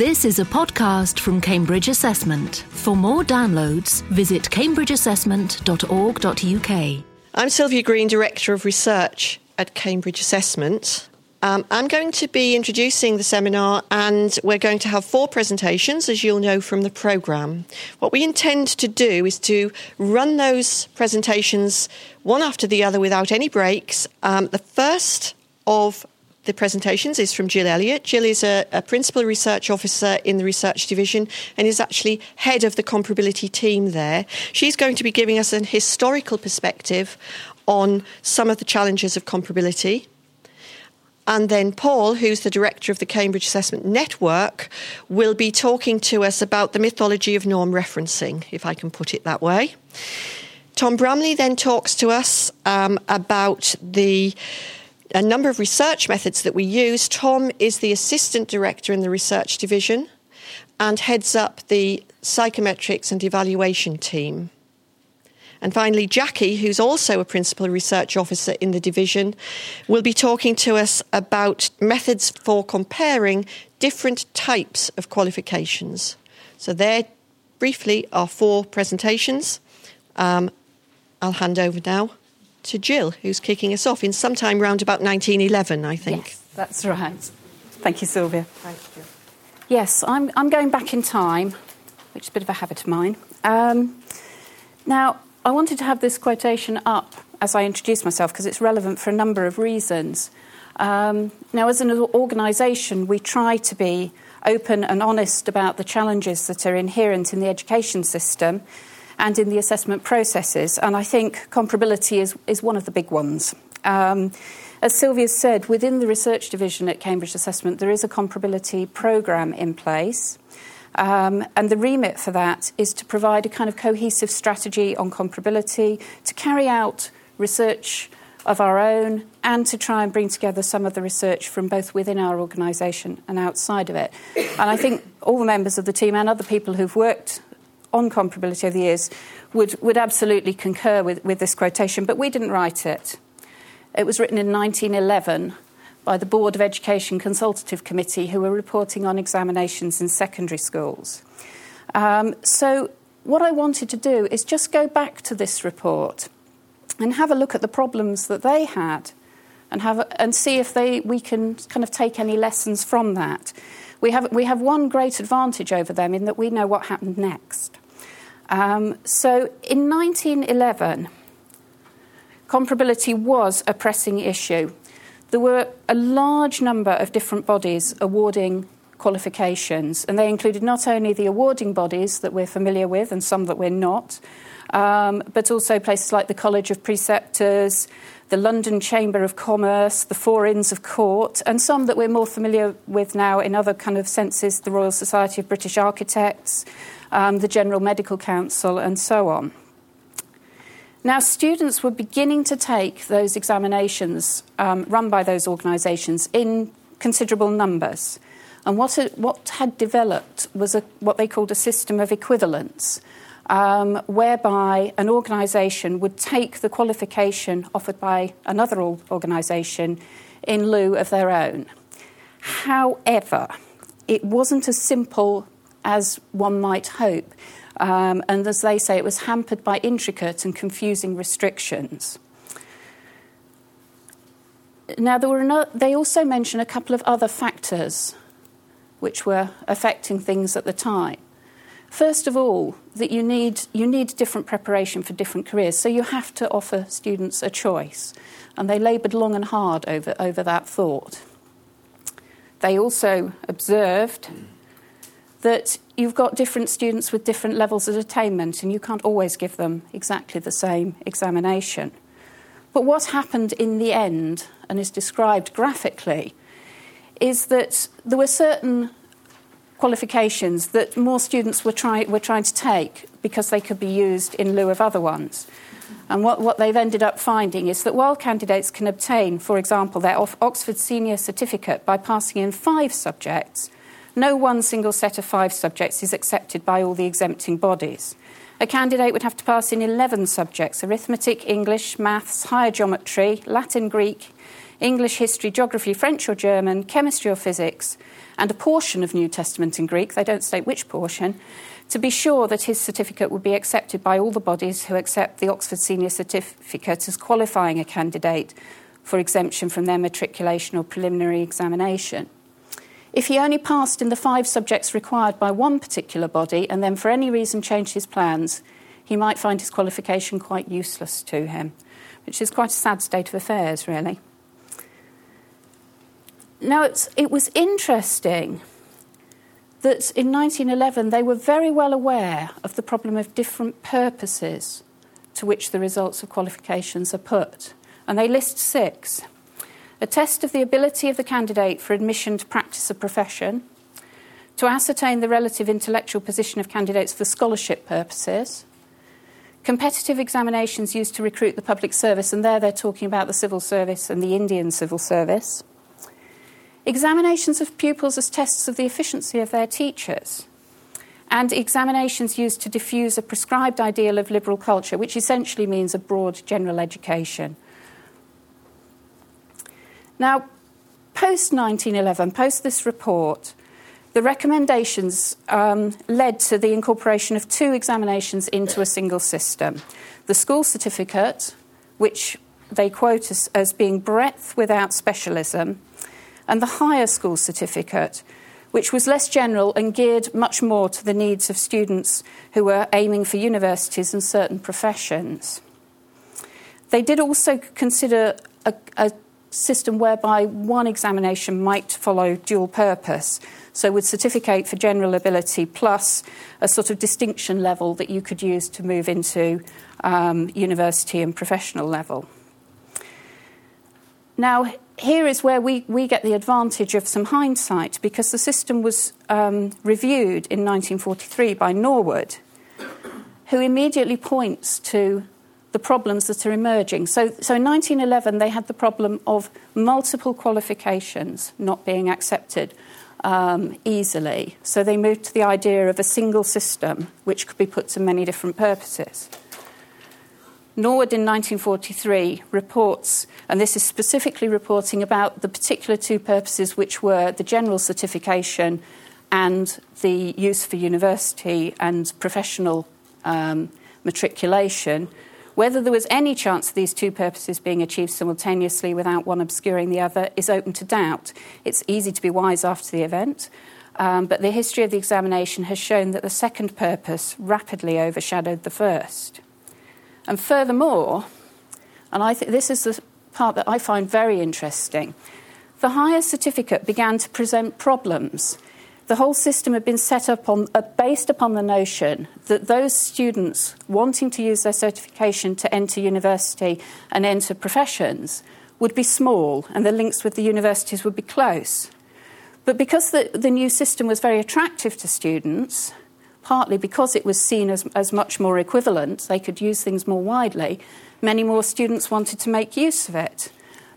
This is a podcast from Cambridge Assessment. For more downloads, visit cambridgeassessment.org.uk. I'm Sylvia Green, Director of Research at Cambridge Assessment. Um, I'm going to be introducing the seminar, and we're going to have four presentations, as you'll know from the programme. What we intend to do is to run those presentations one after the other without any breaks. Um, the first of the presentations is from Jill Elliott. Jill is a, a, principal research officer in the research division and is actually head of the comparability team there. She's going to be giving us an historical perspective on some of the challenges of comparability. And then Paul, who's the director of the Cambridge Assessment Network, will be talking to us about the mythology of norm referencing, if I can put it that way. Tom Bramley then talks to us um, about the a number of research methods that we use. Tom is the assistant director in the research division and heads up the psychometrics and evaluation team. And finally, Jackie, who's also a principal research officer in the division, will be talking to us about methods for comparing different types of qualifications. So, there briefly are four presentations. Um, I'll hand over now to Jill, who's kicking us off in sometime round about 1911, I think. Yes, that's right. Thank you, Sylvia. Thank you. Yes, I'm, I'm going back in time, which is a bit of a habit of mine. Um, now, I wanted to have this quotation up as I introduce myself because it's relevant for a number of reasons. Um, now, as an organisation, we try to be open and honest about the challenges that are inherent in the education system and in the assessment processes. And I think comparability is, is one of the big ones. Um, as Sylvia said, within the research division at Cambridge Assessment, there is a comparability programme in place. Um, and the remit for that is to provide a kind of cohesive strategy on comparability, to carry out research of our own, and to try and bring together some of the research from both within our organisation and outside of it. And I think all the members of the team and other people who've worked on comparability over the years would, would absolutely concur with, with this quotation, but we didn't write it. It was written in 1911 by the Board of Education Consultative Committee, who were reporting on examinations in secondary schools. Um, so, what I wanted to do is just go back to this report and have a look at the problems that they had and, have, and see if they, we can kind of take any lessons from that. We have, we have one great advantage over them in that we know what happened next. Um, so in 1911, comparability was a pressing issue. There were a large number of different bodies awarding qualifications, and they included not only the awarding bodies that we're familiar with and some that we're not, um, but also places like the College of Preceptors, the London Chamber of Commerce, the Four Inns of Court, and some that we're more familiar with now in other kind of senses the Royal Society of British Architects, the General Medical Council, and so on. Now, students were beginning to take those examinations um, run by those organisations in considerable numbers. And what, it, what had developed was a, what they called a system of equivalence, um, whereby an organisation would take the qualification offered by another organisation in lieu of their own. However, it wasn't a simple as one might hope. Um, and as they say, it was hampered by intricate and confusing restrictions. Now, there were no, they also mention a couple of other factors which were affecting things at the time. First of all, that you need, you need different preparation for different careers, so you have to offer students a choice. And they laboured long and hard over, over that thought. They also observed that you've got different students with different levels of attainment and you can't always give them exactly the same examination. But what happened in the end, and is described graphically, is that there were certain qualifications that more students were, try, were trying to take because they could be used in lieu of other ones. And what, what they've ended up finding is that while candidates can obtain, for example, their Oxford Senior Certificate by passing in five subjects, no one single set of five subjects is accepted by all the exempting bodies. A candidate would have to pass in 11 subjects arithmetic, English, maths, higher geometry, Latin, Greek, English, history, geography, French or German, chemistry or physics, and a portion of New Testament in Greek, they don't state which portion, to be sure that his certificate would be accepted by all the bodies who accept the Oxford Senior Certificate as qualifying a candidate for exemption from their matriculation or preliminary examination. If he only passed in the five subjects required by one particular body and then for any reason changed his plans, he might find his qualification quite useless to him, which is quite a sad state of affairs, really. Now, it was interesting that in 1911 they were very well aware of the problem of different purposes to which the results of qualifications are put. And they list six a test of the ability of the candidate for admission to practice a profession, to ascertain the relative intellectual position of candidates for scholarship purposes, competitive examinations used to recruit the public service, and there they're talking about the civil service and the Indian civil service examinations of pupils as tests of the efficiency of their teachers, and examinations used to diffuse a prescribed ideal of liberal culture, which essentially means a broad general education. Now, post 1911, post this report, the recommendations um, led to the incorporation of two examinations into a single system the school certificate, which they quote as, as being breadth without specialism, and the higher school certificate, which was less general and geared much more to the needs of students who were aiming for universities and certain professions. They did also consider a, a system whereby one examination might follow dual purpose. So, with certificate for general ability plus a sort of distinction level that you could use to move into um, university and professional level. Now, here is where we, we get the advantage of some hindsight because the system was um, reviewed in 1943 by Norwood, who immediately points to the problems that are emerging. So, so in 1911, they had the problem of multiple qualifications not being accepted um, easily. So they moved to the idea of a single system which could be put to many different purposes. Norwood in 1943 reports, and this is specifically reporting about the particular two purposes which were the general certification and the use for university and professional um, matriculation, whether there was any chance of these two purposes being achieved simultaneously without one obscuring the other is open to doubt. It's easy to be wise after the event, um, but the history of the examination has shown that the second purpose rapidly overshadowed the first. And furthermore, and I think this is the part that I find very interesting, the higher certificate began to present problems. The whole system had been set up on, uh, based upon the notion that those students wanting to use their certification to enter university and enter professions would be small and the links with the universities would be close. But because the, the new system was very attractive to students, partly because it was seen as, as much more equivalent, they could use things more widely, many more students wanted to make use of it.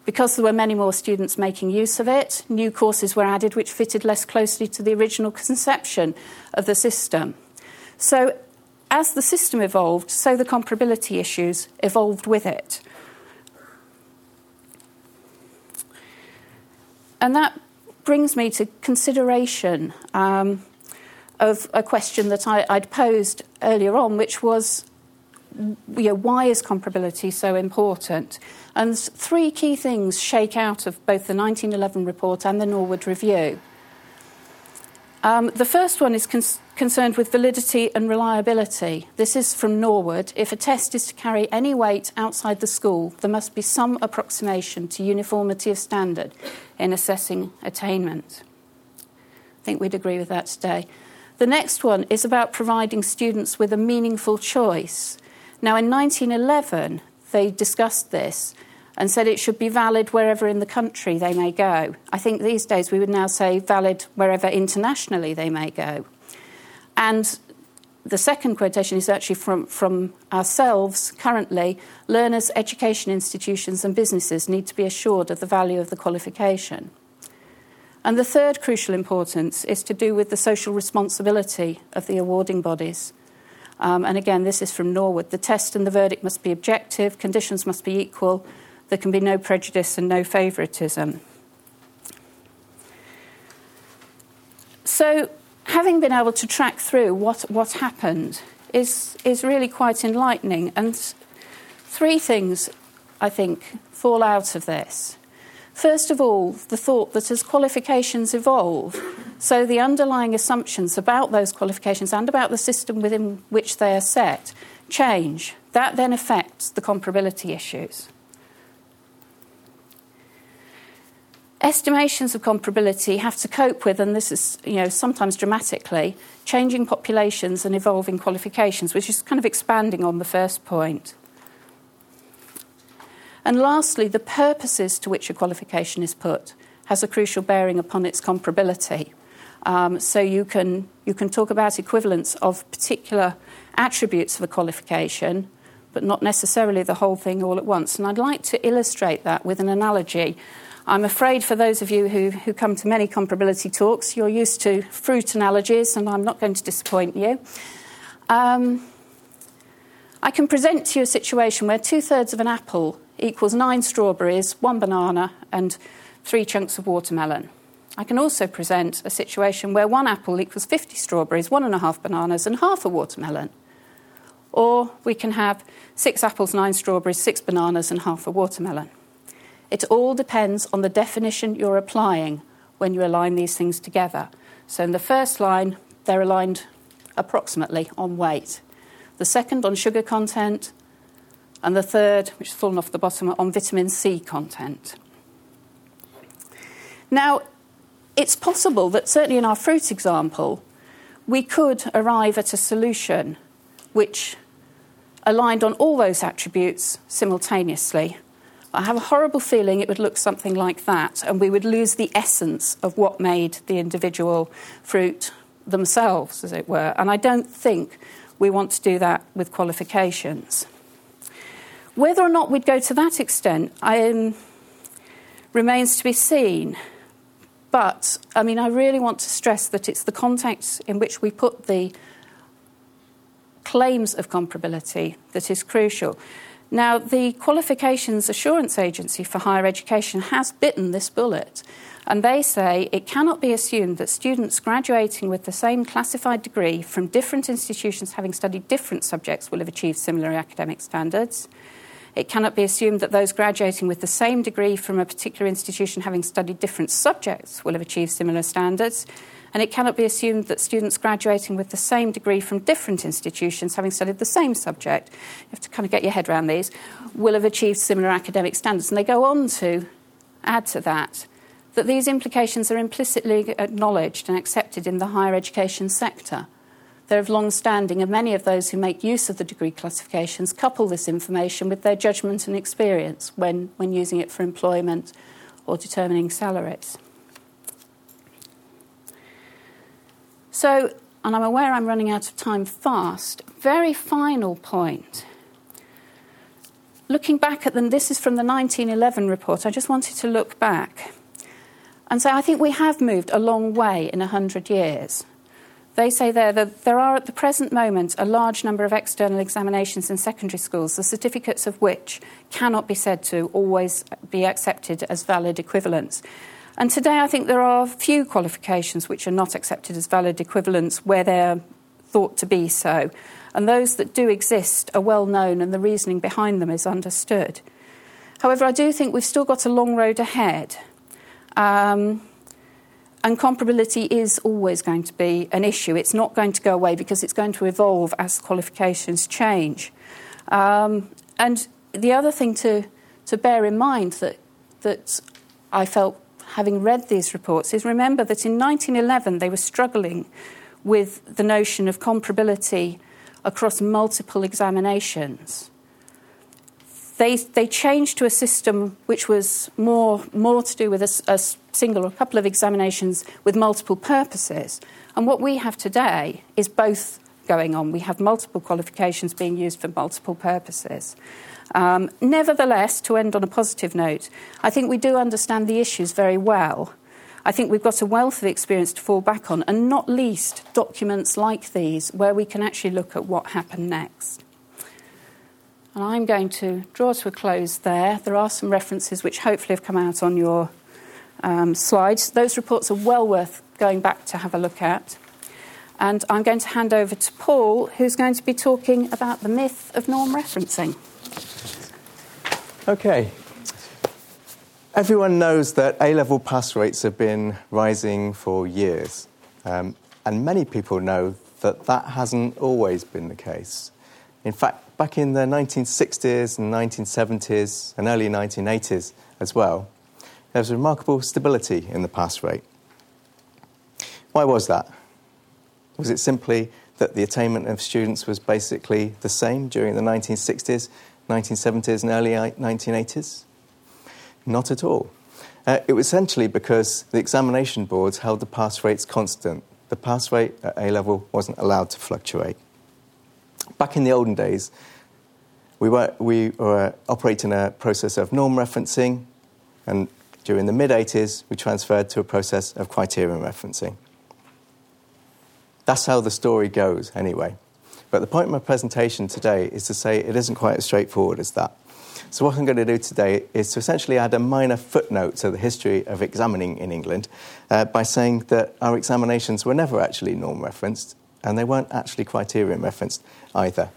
Because there were many more students making use of it, new courses were added which fitted less closely to the original conception of the system. So, as the system evolved, so the comparability issues evolved with it. And that brings me to consideration um, of a question that I, would posed earlier on, which was you know, why is comparability so important? And three key things shake out of both the 1911 report and the Norwood Review. Um, the first one is con- concerned with validity and reliability. This is from Norwood. If a test is to carry any weight outside the school, there must be some approximation to uniformity of standard in assessing attainment. I think we'd agree with that today. The next one is about providing students with a meaningful choice. Now, in 1911, they discussed this and said it should be valid wherever in the country they may go. I think these days we would now say valid wherever internationally they may go. And the second quotation is actually from, from ourselves currently. Learners, education institutions, and businesses need to be assured of the value of the qualification. And the third crucial importance is to do with the social responsibility of the awarding bodies. Um, and again, this is from Norwood. The test and the verdict must be objective, conditions must be equal, there can be no prejudice and no favouritism. So, having been able to track through what, what happened is, is really quite enlightening. And three things, I think, fall out of this. First of all, the thought that as qualifications evolve, so the underlying assumptions about those qualifications and about the system within which they are set change. That then affects the comparability issues. Estimations of comparability have to cope with, and this is, you know, sometimes dramatically, changing populations and evolving qualifications, which is kind of expanding on the first point. And lastly, the purposes to which a qualification is put has a crucial bearing upon its comparability. Um, so you can, you can talk about equivalence of particular attributes of a qualification, but not necessarily the whole thing all at once. And I'd like to illustrate that with an analogy. I'm afraid for those of you who, who come to many comparability talks, you're used to fruit analogies, and I'm not going to disappoint you. Um, I can present to you a situation where two thirds of an apple equals nine strawberries, one banana, and three chunks of watermelon. I can also present a situation where one apple equals 50 strawberries, one and a half bananas, and half a watermelon. Or we can have six apples, nine strawberries, six bananas, and half a watermelon. It all depends on the definition you're applying when you align these things together. So in the first line, they're aligned approximately on weight. The second on sugar content, and the third, which has fallen off the bottom, on vitamin C content. Now, it's possible that certainly in our fruit example, we could arrive at a solution which aligned on all those attributes simultaneously. I have a horrible feeling it would look something like that, and we would lose the essence of what made the individual fruit themselves, as it were. And I don't think we want to do that with qualifications. Whether or not we'd go to that extent um, remains to be seen. But, I mean, I really want to stress that it's the context in which we put the claims of comparability that is crucial. Now, the Qualifications Assurance Agency for Higher Education has bitten this bullet, and they say it cannot be assumed that students graduating with the same classified degree from different institutions having studied different subjects will have achieved similar academic standards. It cannot be assumed that those graduating with the same degree from a particular institution having studied different subjects will have achieved similar standards. And it cannot be assumed that students graduating with the same degree from different institutions having studied the same subject, you have to kind of get your head around these, will have achieved similar academic standards. And they go on to add to that that these implications are implicitly acknowledged and accepted in the higher education sector. They're of long standing, and many of those who make use of the degree classifications couple this information with their judgment and experience when, when using it for employment or determining salaries. So, and I'm aware I'm running out of time fast, very final point. Looking back at them, this is from the 1911 report. I just wanted to look back and say I think we have moved a long way in 100 years. They say there that there are at the present moment a large number of external examinations in secondary schools, the certificates of which cannot be said to always be accepted as valid equivalents. And today I think there are few qualifications which are not accepted as valid equivalents where they're thought to be so. And those that do exist are well known and the reasoning behind them is understood. However, I do think we've still got a long road ahead. Um, and comparability is always going to be an issue. It's not going to go away because it's going to evolve as qualifications change. Um, and the other thing to, to bear in mind that, that I felt having read these reports is remember that in 1911 they were struggling with the notion of comparability across multiple examinations they, they changed to a system which was more, more to do with a, a single or a couple of examinations with multiple purposes. And what we have today is both going on. We have multiple qualifications being used for multiple purposes. Um, nevertheless, to end on a positive note, I think we do understand the issues very well. I think we've got a wealth of experience to fall back on, and not least documents like these where we can actually look at what happened next. And I'm going to draw to a close there. There are some references which hopefully have come out on your um, slides. Those reports are well worth going back to have a look at. And I'm going to hand over to Paul, who's going to be talking about the myth of norm referencing. Okay. Everyone knows that A level pass rates have been rising for years. Um, and many people know that that hasn't always been the case. In fact, back in the 1960s and 1970s and early 1980s as well, there was remarkable stability in the pass rate. Why was that? Was it simply that the attainment of students was basically the same during the 1960s, 1970s, and early 1980s? Not at all. Uh, it was essentially because the examination boards held the pass rates constant. The pass rate at A level wasn't allowed to fluctuate. Back in the olden days, we were, we were operating a process of norm referencing, and during the mid 80s, we transferred to a process of criterion referencing. That's how the story goes, anyway. But the point of my presentation today is to say it isn't quite as straightforward as that. So, what I'm going to do today is to essentially add a minor footnote to the history of examining in England uh, by saying that our examinations were never actually norm referenced and they weren't actually criterion referenced either.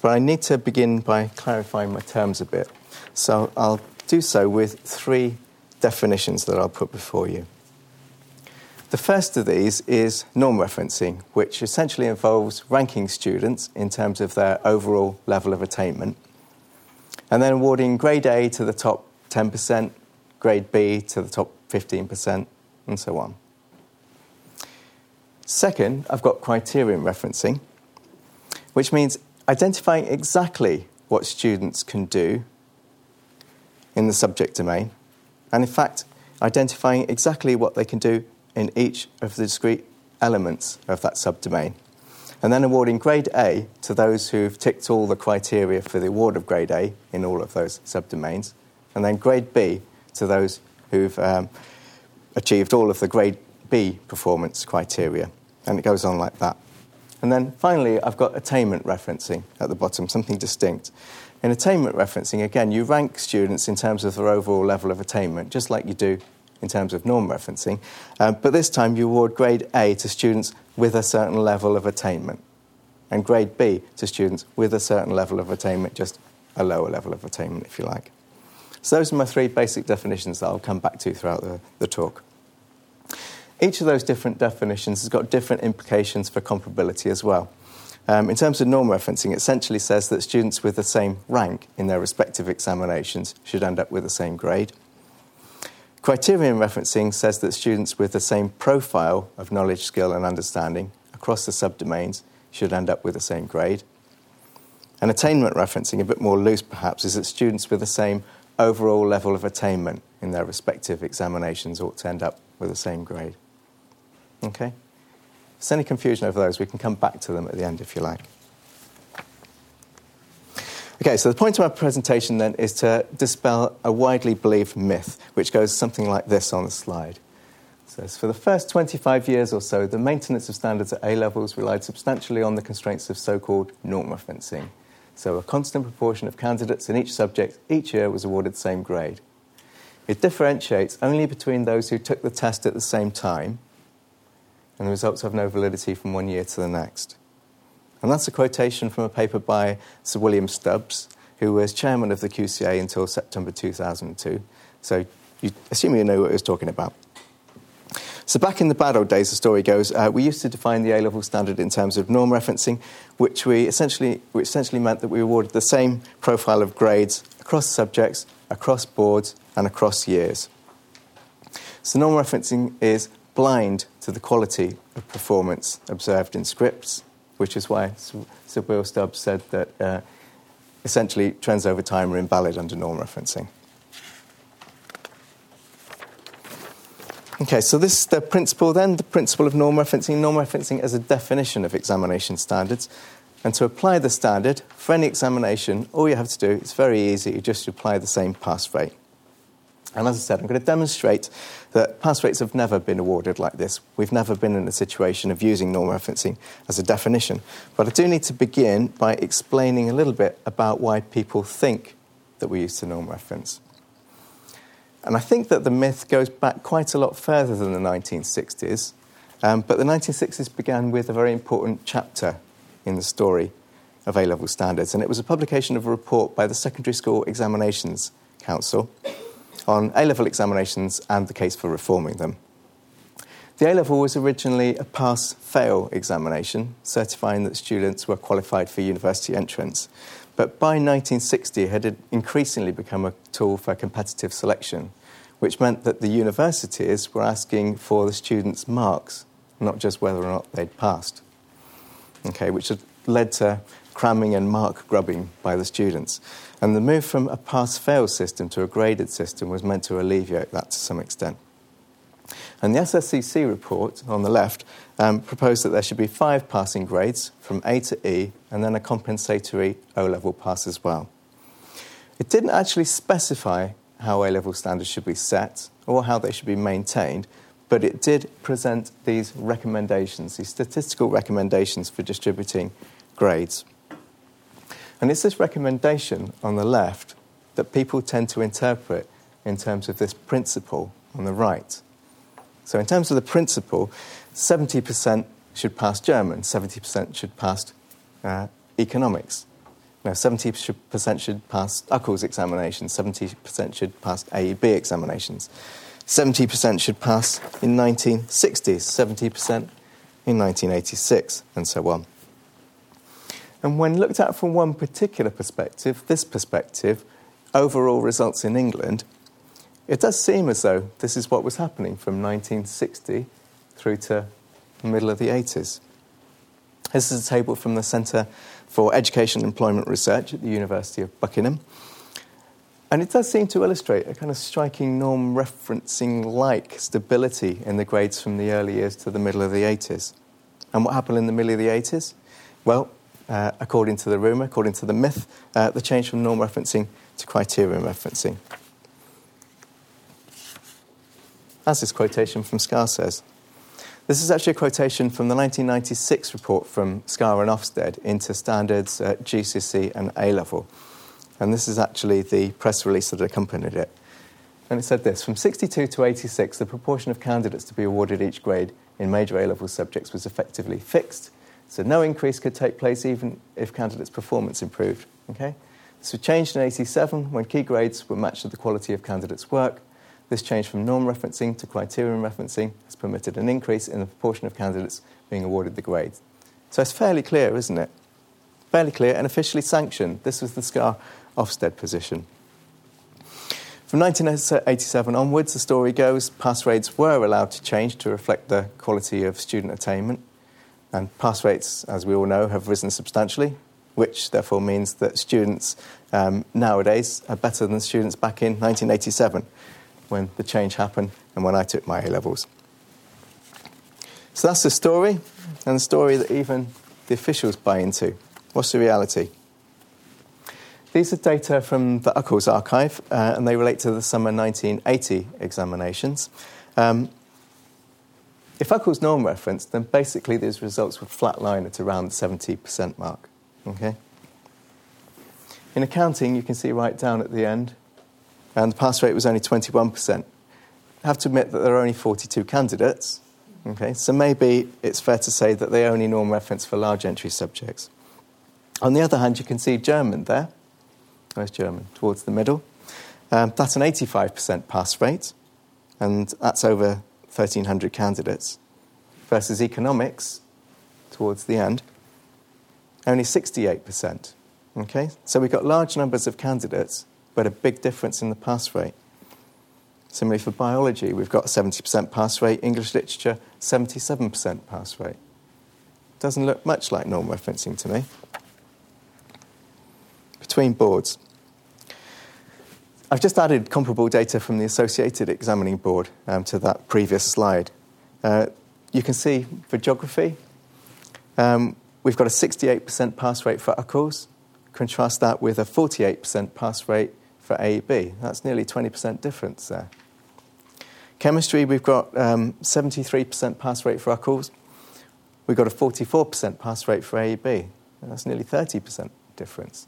But I need to begin by clarifying my terms a bit. So, I'll do so with three definitions that I'll put before you. The first of these is norm referencing, which essentially involves ranking students in terms of their overall level of attainment, and then awarding grade A to the top 10%, grade B to the top 15%, and so on. Second, I've got criterion referencing, which means identifying exactly what students can do in the subject domain, and in fact, identifying exactly what they can do in each of the discrete elements of that subdomain. And then awarding grade A to those who've ticked all the criteria for the award of grade A in all of those subdomains. And then grade B to those who've um, achieved all of the grade B performance criteria. And it goes on like that. And then finally, I've got attainment referencing at the bottom, something distinct. In attainment referencing, again, you rank students in terms of their overall level of attainment, just like you do in terms of norm referencing. Uh, but this time you award grade A to students with a certain level of attainment, and grade B to students with a certain level of attainment, just a lower level of attainment, if you like. So those are my three basic definitions that I'll come back to throughout the, the talk. Each of those different definitions has got different implications for comparability as well. Um, in terms of norm referencing, it essentially says that students with the same rank in their respective examinations should end up with the same grade. Criterion referencing says that students with the same profile of knowledge, skill, and understanding across the subdomains should end up with the same grade. And attainment referencing, a bit more loose perhaps, is that students with the same overall level of attainment in their respective examinations ought to end up with the same grade. Okay? If there's any confusion over those, we can come back to them at the end if you like. Okay, so the point of my presentation then is to dispel a widely believed myth, which goes something like this on the slide. It says, for the first 25 years or so, the maintenance of standards at A levels relied substantially on the constraints of so called norm referencing. So a constant proportion of candidates in each subject each year was awarded the same grade. It differentiates only between those who took the test at the same time, and the results have no validity from one year to the next. And that's a quotation from a paper by Sir William Stubbs, who was chairman of the QCA until September 2002. So you assume you know what he was talking about. So back in the bad old days, the story goes, uh, we used to define the A-level standard in terms of norm referencing, which, we essentially, which essentially meant that we awarded the same profile of grades across subjects, across boards, and across years. So norm referencing is blind to the quality of performance observed in scripts, which is why Sir Will Stubbs said that uh, essentially trends over time are invalid under norm referencing. Okay, so this is the principle then, the principle of norm referencing. Norm referencing as a definition of examination standards. And to apply the standard for any examination, all you have to do, it's very easy, you just apply the same pass rate. And as I said, I'm going to demonstrate that pass rates have never been awarded like this. We've never been in a situation of using norm referencing as a definition. But I do need to begin by explaining a little bit about why people think that we use the norm reference. And I think that the myth goes back quite a lot further than the 1960s. Um, but the 1960s began with a very important chapter in the story of A level standards. And it was a publication of a report by the Secondary School Examinations Council on A level examinations and the case for reforming them. The A level was originally a pass fail examination, certifying that students were qualified for university entrance. But by 1960, it had increasingly become a tool for competitive selection, which meant that the universities were asking for the students' marks, not just whether or not they'd passed. Okay, which had led to cramming and mark grubbing by the students. And the move from a pass fail system to a graded system was meant to alleviate that to some extent. And the SSEC report on the left um, proposed that there should be five passing grades from A to E and then a compensatory O level pass as well. It didn't actually specify how A level standards should be set or how they should be maintained, but it did present these recommendations, these statistical recommendations for distributing grades. And it's this recommendation on the left that people tend to interpret in terms of this principle on the right. So, in terms of the principle, 70% should pass German, 70% should pass uh, economics. Now, 70% should pass UCLES examinations, 70% should pass AEB examinations, 70% should pass in 1960s, 70% in 1986, and so on. And when looked at from one particular perspective, this perspective, overall results in England, it does seem as though this is what was happening from 1960 through to the middle of the 80s. This is a table from the Centre for Education and Employment Research at the University of Buckingham. And it does seem to illustrate a kind of striking norm referencing like stability in the grades from the early years to the middle of the 80s. And what happened in the middle of the 80s? Well, uh, according to the rumour, according to the myth, uh, the change from norm referencing to criterion referencing. As this quotation from SCAA says. This is actually a quotation from the 1996 report from SCAA and Ofsted into standards at GCSE and A level. And this is actually the press release that accompanied it. And it said this From 62 to 86, the proportion of candidates to be awarded each grade in major A level subjects was effectively fixed so no increase could take place even if candidates' performance improved. Okay? This was changed in 87 when key grades were matched to the quality of candidates' work. This change from norm referencing to criterion referencing has permitted an increase in the proportion of candidates being awarded the grades. So it's fairly clear, isn't it? Fairly clear and officially sanctioned. This was the SCAA Ofsted position. From 1987 onwards, the story goes, pass rates were allowed to change to reflect the quality of student attainment. And pass rates, as we all know, have risen substantially, which therefore means that students um, nowadays are better than students back in 1987 when the change happened and when I took my A levels. So that's the story, and the story that even the officials buy into. What's the reality? These are data from the UCLES archive, uh, and they relate to the summer 1980 examinations. Um, if I UCLES norm reference, then basically these results would flatline at around the 70% mark. Okay? In accounting, you can see right down at the end, and the pass rate was only 21%. I have to admit that there are only 42 candidates. Okay, so maybe it's fair to say that they only norm reference for large entry subjects. On the other hand, you can see German there. Where's German? Towards the middle. Um, that's an 85% pass rate, and that's over 1,300 candidates, versus economics, towards the end, only 68%. Okay? So we've got large numbers of candidates, but a big difference in the pass rate. Similarly, for biology, we've got 70% pass rate, English literature, 77% pass rate. Doesn't look much like norm referencing to me. Between boards. I've just added comparable data from the Associated Examining Board um, to that previous slide. Uh, you can see for geography, um, we've got a 68% pass rate for UCLES. Contrast that with a 48% pass rate for AEB. That's nearly 20% difference there. Chemistry, we've got um, 73% pass rate for UCLES. We've got a 44% pass rate for AEB. That's nearly 30% difference.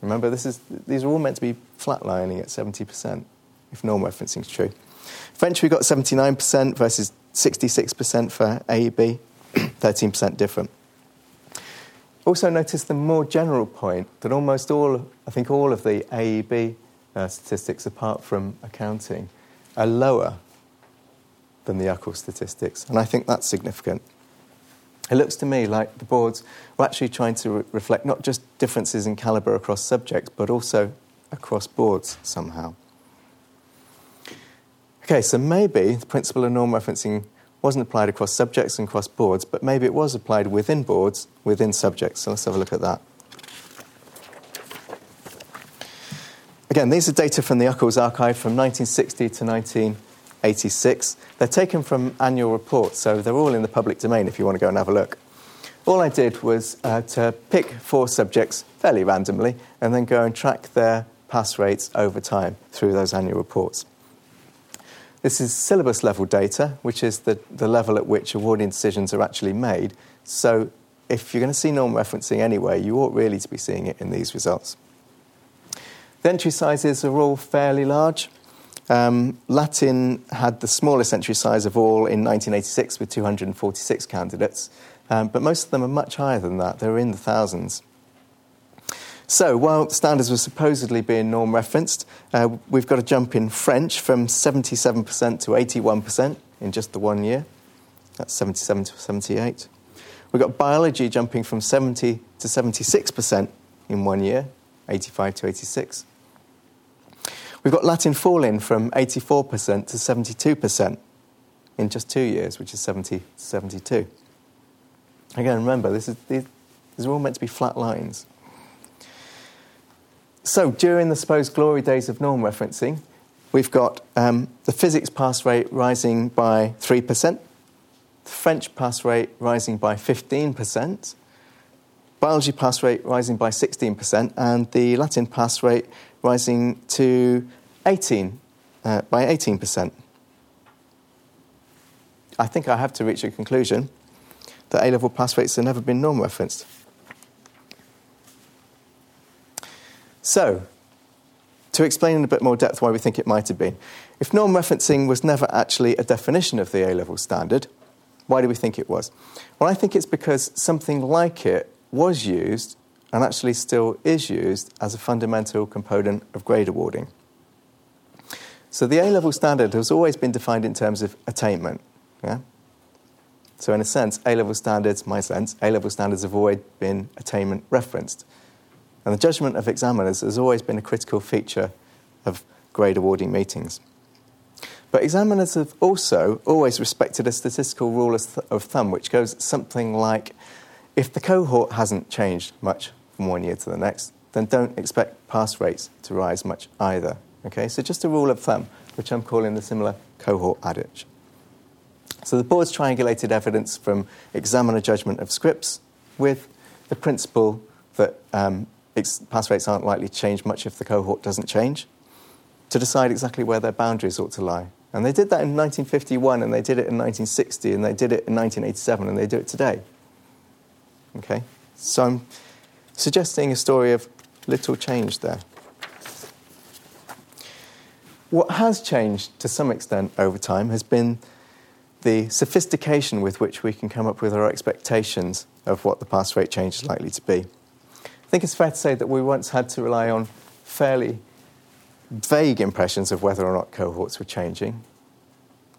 Remember, this is, these are all meant to be flatlining at 70%, if norm referencing is true. French, we got 79% versus 66% for AEB, 13% different. Also, notice the more general point that almost all, I think all of the AEB uh, statistics, apart from accounting, are lower than the UCLES statistics, and I think that's significant. It looks to me like the boards were actually trying to re- reflect not just differences in calibre across subjects, but also across boards somehow. Okay, so maybe the principle of norm referencing wasn't applied across subjects and across boards, but maybe it was applied within boards, within subjects. So let's have a look at that. Again, these are data from the UCLES archive from 1960 to 1986. They're taken from annual reports, so they're all in the public domain if you want to go and have a look. All I did was uh, to pick four subjects fairly randomly and then go and track their pass rates over time through those annual reports. This is syllabus level data, which is the, the level at which awarding decisions are actually made. So if you're going to see norm referencing anyway, you ought really to be seeing it in these results. The entry sizes are all fairly large. Um, Latin had the smallest entry size of all in 1986 with 246 candidates, um, but most of them are much higher than that. They're in the thousands. So, while standards were supposedly being norm referenced, uh, we've got a jump in French from 77% to 81% in just the one year. That's 77 to 78. We've got biology jumping from 70 to 76% in one year, 85 to 86. We've got Latin falling from 84% to 72% in just two years, which is 70 to 72. Again, remember, this is, these, these are all meant to be flat lines. So, during the supposed glory days of norm referencing, we've got um, the physics pass rate rising by 3%, the French pass rate rising by 15%, biology pass rate rising by 16%, and the Latin pass rate rising to 18 uh, by 18%. I think I have to reach a conclusion that A level pass rates have never been norm referenced. So, to explain in a bit more depth why we think it might have been, if norm referencing was never actually a definition of the A level standard, why do we think it was? Well, I think it's because something like it was used and actually still is used as a fundamental component of grade awarding. So the A level standard has always been defined in terms of attainment. Yeah? So, in a sense, A level standards, my sense, A level standards have always been attainment referenced. And the judgment of examiners has always been a critical feature of grade awarding meetings. But examiners have also always respected a statistical rule of thumb, which goes something like if the cohort hasn't changed much from one year to the next, then don't expect pass rates to rise much either. Okay, so just a rule of thumb, which I'm calling the similar cohort adage. So the board's triangulated evidence from examiner judgment of scripts with the principle that um, pass rates aren't likely to change much if the cohort doesn't change, to decide exactly where their boundaries ought to lie. And they did that in 1951, and they did it in 1960, and they did it in 1987, and they do it today. Okay? So I'm suggesting a story of little change there. What has changed to some extent over time has been the sophistication with which we can come up with our expectations of what the pass rate change is likely to be. I think it's fair to say that we once had to rely on fairly vague impressions of whether or not cohorts were changing.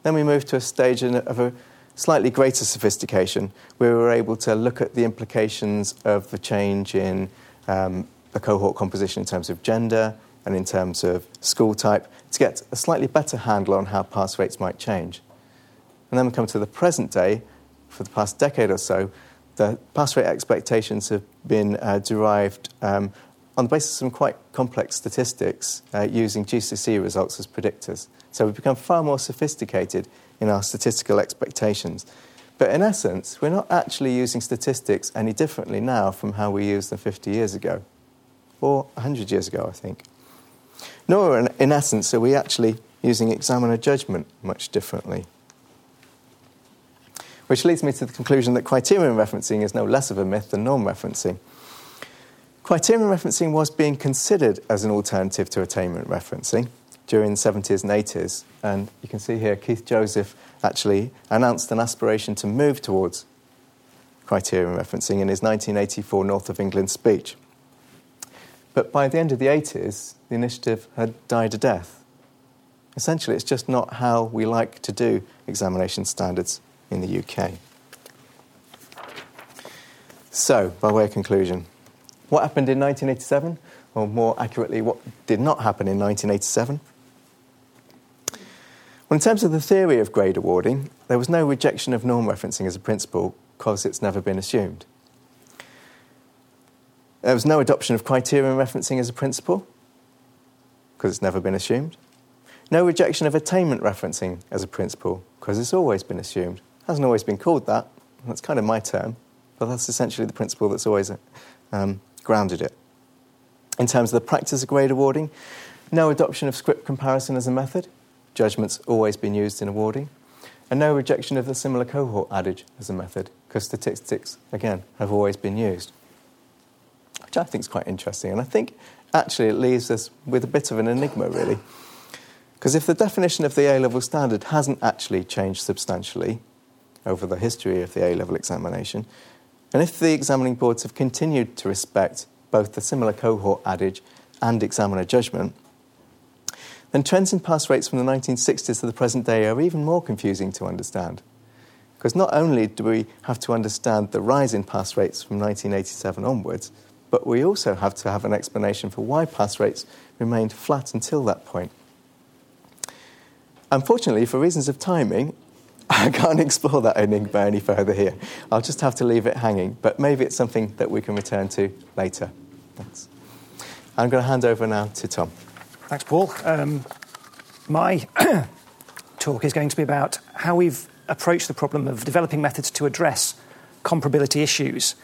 Then we moved to a stage of a slightly greater sophistication where we were able to look at the implications of the change in um, the cohort composition in terms of gender and in terms of school type to get a slightly better handle on how pass rates might change. And then we come to the present day, for the past decade or so, the pass rate expectations have been uh, derived um, on the basis of some quite complex statistics uh, using GCSE results as predictors. So we've become far more sophisticated in our statistical expectations. But in essence, we're not actually using statistics any differently now from how we used them 50 years ago, or 100 years ago, I think. Nor, in essence, are we actually using examiner judgment much differently. Which leads me to the conclusion that criterion referencing is no less of a myth than norm referencing. Criterion referencing was being considered as an alternative to attainment referencing during the 70s and 80s, and you can see here Keith Joseph actually announced an aspiration to move towards criterion referencing in his 1984 North of England speech. But by the end of the 80s, the initiative had died a death. Essentially, it's just not how we like to do examination standards in the UK. So, by way of conclusion, what happened in 1987? Or more accurately, what did not happen in 1987? Well, in terms of the theory of grade awarding, there was no rejection of norm referencing as a principle because it's never been assumed. There was no adoption of criterion referencing as a principle because it's never been assumed. No rejection of attainment referencing as a principle because it's always been assumed. Hasn't always been called that. That's kind of my term, but that's essentially the principle that's always um, grounded it. In terms of the practice of grade awarding, no adoption of script comparison as a method. Judgment's always been used in awarding. And no rejection of the similar cohort adage as a method, because statistics, again, have always been used. Which I think is quite interesting. And I think actually it leaves us with a bit of an enigma, really. Because if the definition of the A level standard hasn't actually changed substantially over the history of the A level examination, and if the examining boards have continued to respect both the similar cohort adage and examiner judgment, then trends in pass rates from the 1960s to the present day are even more confusing to understand. Because not only do we have to understand the rise in pass rates from 1987 onwards, but we also have to have an explanation for why pass rates remained flat until that point. Unfortunately, for reasons of timing, I can't explore that enigma any further here. I'll just have to leave it hanging, but maybe it's something that we can return to later. Thanks. I'm going to hand over now to Tom. Thanks, Paul. Um, my talk is going to be about how we've approached the problem of developing methods to address comparability issues.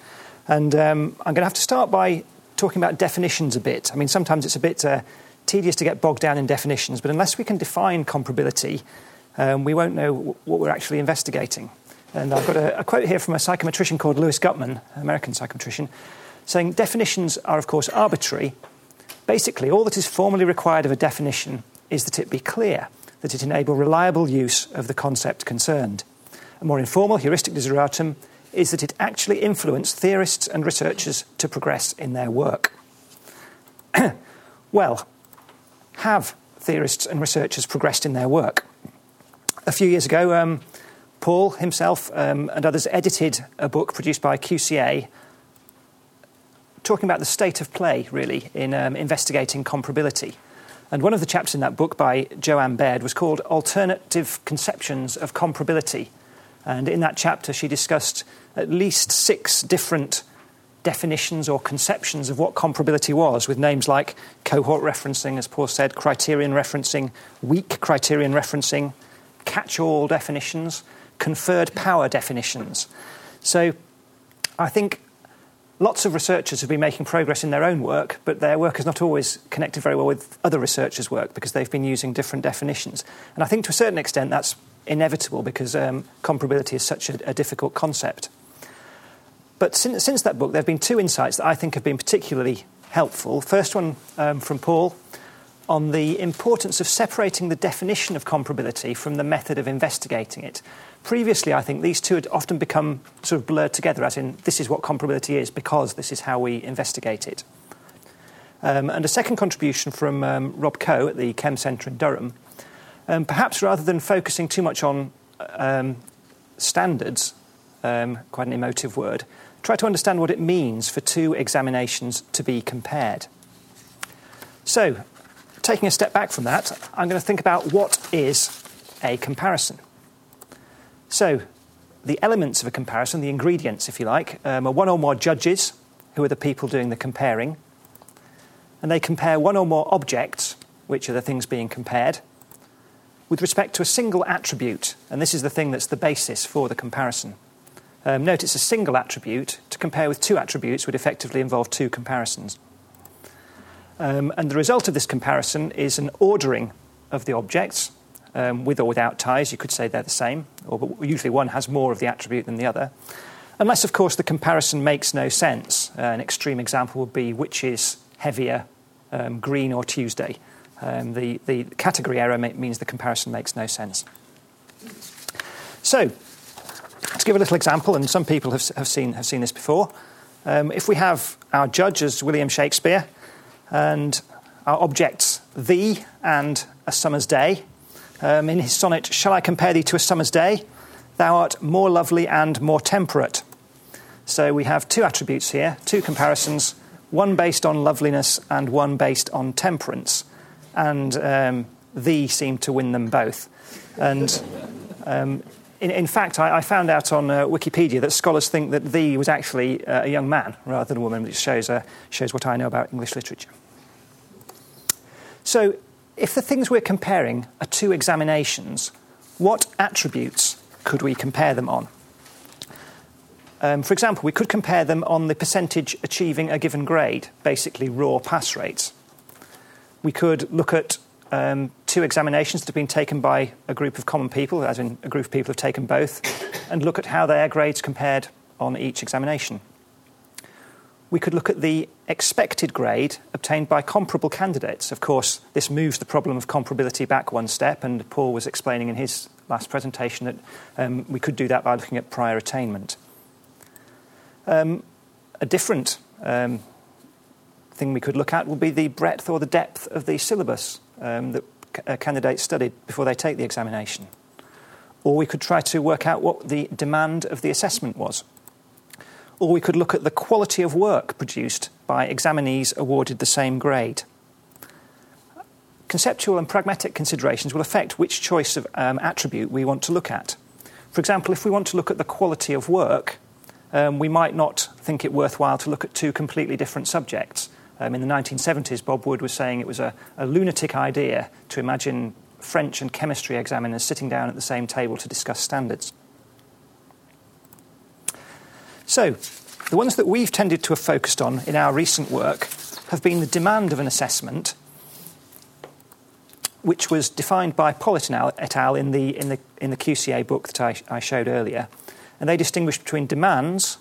And um, I'm going to have to start by talking about definitions a bit. I mean, sometimes it's a bit uh, tedious to get bogged down in definitions, but unless we can define comparability, um, we won't know what we're actually investigating. And I've got a, a, quote here from a psychometrician called Louis Guttman, an American psychometrician, saying definitions are, of course, arbitrary. Basically, all that is formally required of a definition is that it be clear, that it enable reliable use of the concept concerned. A more informal heuristic desideratum is that it actually influence theorists and researchers to progress in their work. well, have theorists and researchers progressed in their work? A few years ago, um, Paul himself um, and others edited a book produced by QCA talking about the state of play, really, in um, investigating comparability. And one of the chapters in that book by Jo-Anne Baird was called Alternative Conceptions of Comparability. And in that chapter, she discussed at least six different definitions or conceptions of what comparability was, with names like cohort referencing, as Paul said, criterion referencing, weak criterion referencing, catch all definitions, conferred power definitions. So I think lots of researchers have been making progress in their own work, but their work is not always connected very well with other researchers' work because they've been using different definitions. And I think to a certain extent that's inevitable because um, comparability is such a, a difficult concept. But since, since, that book, there have been two insights that I think have been particularly helpful. First one um, from Paul on the importance of separating the definition of comparability from the method of investigating it. Previously, I think these two had often become sort of blurred together, as in this is what comparability is because this is how we investigate it. Um, and a second contribution from um, Rob Coe at the CEM Centre in Durham. Um, perhaps rather than focusing too much on um, standards, um, quite an emotive word, try to understand what it means for two examinations to be compared. So, taking a step back from that, I'm going to think about what is a comparison. So, the elements of a comparison, the ingredients, if you like, um, are one or more judges, who are the people doing the comparing, and they compare one or more objects, which are the things being compared, with respect to a single attribute, and this is the thing that's the basis for the comparison. Um, note it's a single attribute. To compare with two attributes would effectively involve two comparisons. Um, and the result of this comparison is an ordering of the objects, um, with or without ties. You could say they're the same, or but usually one has more of the attribute than the other. Unless, of course, the comparison makes no sense. Uh, an extreme example would be which is heavier, um, green or Tuesday. Um, the, the category error means the comparison makes no sense. So, to give a little example, and some people have, have, seen, have seen this before, um, if we have our judge as William Shakespeare and our objects thee and a summer's day, um, in his sonnet, Shall I compare thee to a summer's day? Thou art more lovely and more temperate. So we have two attributes here, two comparisons, one based on loveliness and one based on temperance. And um, thee seemed to win them both. And um, in, in, fact, I, I, found out on uh, Wikipedia that scholars think that thee was actually uh, a young man rather than a woman, which shows, uh, shows what I know about English literature. So, if the things we're comparing are two examinations, what attributes could we compare them on? Um, for example, we could compare them on the percentage achieving a given grade, basically raw pass rates. We could look at um, two examinations that have been taken by a group of common people, as in a group of people have taken both, and look at how their grades compared on each examination. We could look at the expected grade obtained by comparable candidates. Of course, this moves the problem of comparability back one step, and Paul was explaining in his last presentation that um, we could do that by looking at prior attainment. Um, a different um, thing we could look at would be the breadth or the depth of the syllabus um, that candidates studied before they take the examination. Or we could try to work out what the demand of the assessment was. Or we could look at the quality of work produced by examinees awarded the same grade. Conceptual and pragmatic considerations will affect which choice of um, attribute we want to look at. For example, if we want to look at the quality of work, um, we might not think it worthwhile to look at two completely different subjects. Um, in the 1970s, Bob Wood was saying it was a, a lunatic idea to imagine French and chemistry examiners sitting down at the same table to discuss standards. So, the ones that we've tended to have focused on in our recent work have been the demand of an assessment, which was defined by Pollitt et al. in the, in the, in the QCA book that I, I showed earlier. And they distinguished between demands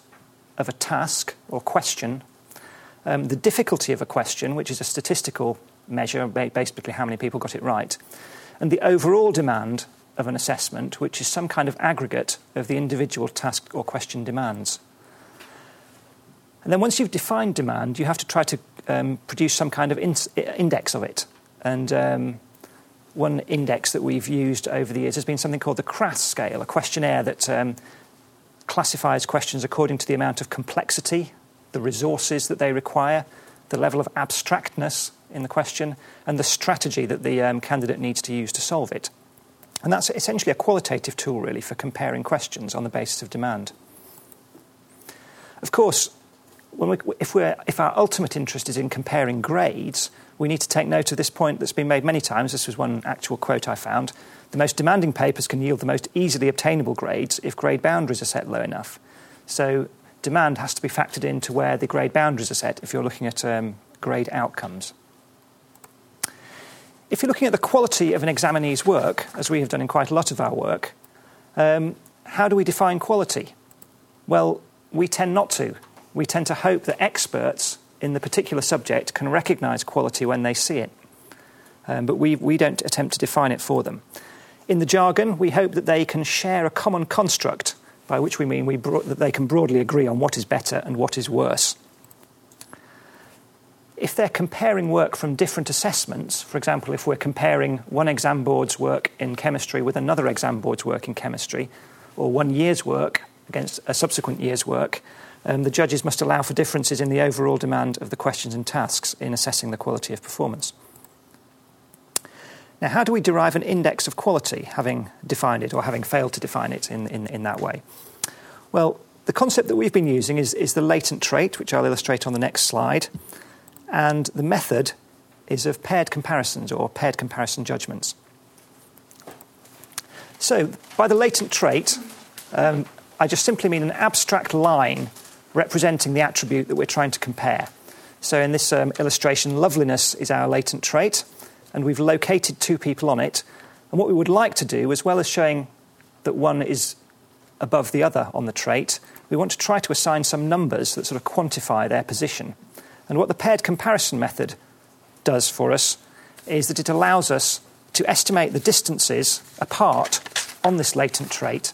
of a task or question um, the difficulty of a question, which is a statistical measure, basically how many people got it right, and the overall demand of an assessment, which is some kind of aggregate of the individual task or question demands. And then once you've defined demand, you have to try to um, produce some kind of in- index of it. And um, one index that we've used over the years has been something called the CRAS scale, a questionnaire that um, classifies questions according to the amount of complexity the resources that they require, the level of abstractness in the question, and the strategy that the um, candidate needs to use to solve it. And that's essentially a qualitative tool, really, for comparing questions on the basis of demand. Of course, we, if, if, our ultimate interest is in comparing grades, we need to take note of this point that's been made many times. This was one actual quote I found. The most demanding papers can yield the most easily obtainable grades if grade boundaries are set low enough. So demand has to be factored into where the grade boundaries are set if you're looking at um, grade outcomes. If you're looking at the quality of an examinee's work, as we have done in quite a lot of our work, um, how do we define quality? Well, we tend not to. We tend to hope that experts in the particular subject can recognise quality when they see it. Um, but we, we don't attempt to define it for them. In the jargon, we hope that they can share a common construct by which we mean we bro- that they can broadly agree on what is better and what is worse. If they're comparing work from different assessments, for example, if we're comparing one exam board's work in chemistry with another exam board's work in chemistry, or one year's work against a subsequent year's work, um, the judges must allow for differences in the overall demand of the questions and tasks in assessing the quality of performance. Now, how do we derive an index of quality, having defined it or having failed to define it in, in, in that way? Well, the concept that we've been using is, is the latent trait, which I'll illustrate on the next slide, and the method is of paired comparisons or paired comparison judgments. So, by the latent trait, um, I just simply mean an abstract line representing the attribute that we're trying to compare. So in this um, illustration, loveliness is our latent trait, and we've located two people on it. And what we would like to do, as well as showing that one is above the other on the trait, we want to try to assign some numbers that sort of quantify their position. And what the paired comparison method does for us is that it allows us to estimate the distances apart on this latent trait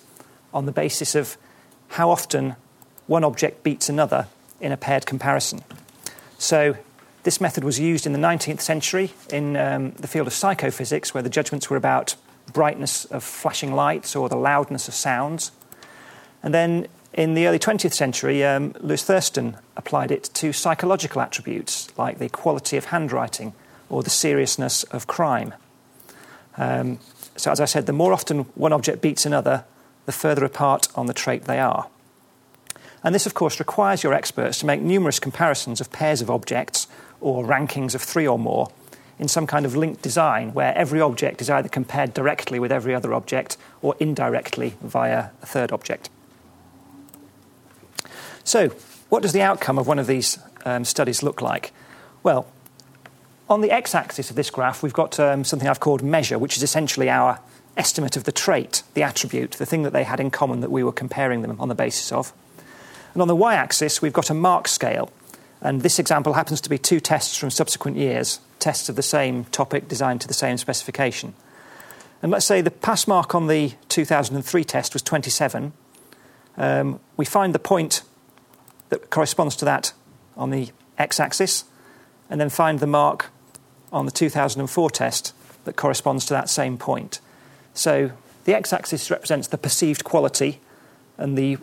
on the basis of how often one object beats another in a paired comparison. So, this method was used in the 19th century in um, the field of psychophysics, where the judgments were about brightness of flashing lights or the loudness of sounds. And then in the early 20th century, um, Louis Thurstone applied it to psychological attributes like the quality of handwriting or the seriousness of crime. Um, so, as I said, the more often one object beats another, the further apart on the trait they are. And this, of course, requires your experts to make numerous comparisons of pairs of objects or rankings of three or more in some kind of linked design where every object is either compared directly with every other object or indirectly via a third object. So, what does the outcome of one of these um, studies look like? Well, on the x axis of this graph, we've got um, something I've called measure, which is essentially our estimate of the trait, the attribute, the thing that they had in common that we were comparing them on the basis of. And on the y axis, we've got a mark scale. And this example happens to be two tests from subsequent years, tests of the same topic designed to the same specification. And let's say the pass mark on the 2003 test was 27. Um, we find the point that corresponds to that on the x axis, and then find the mark on the 2004 test that corresponds to that same point. So the x axis represents the perceived quality, and the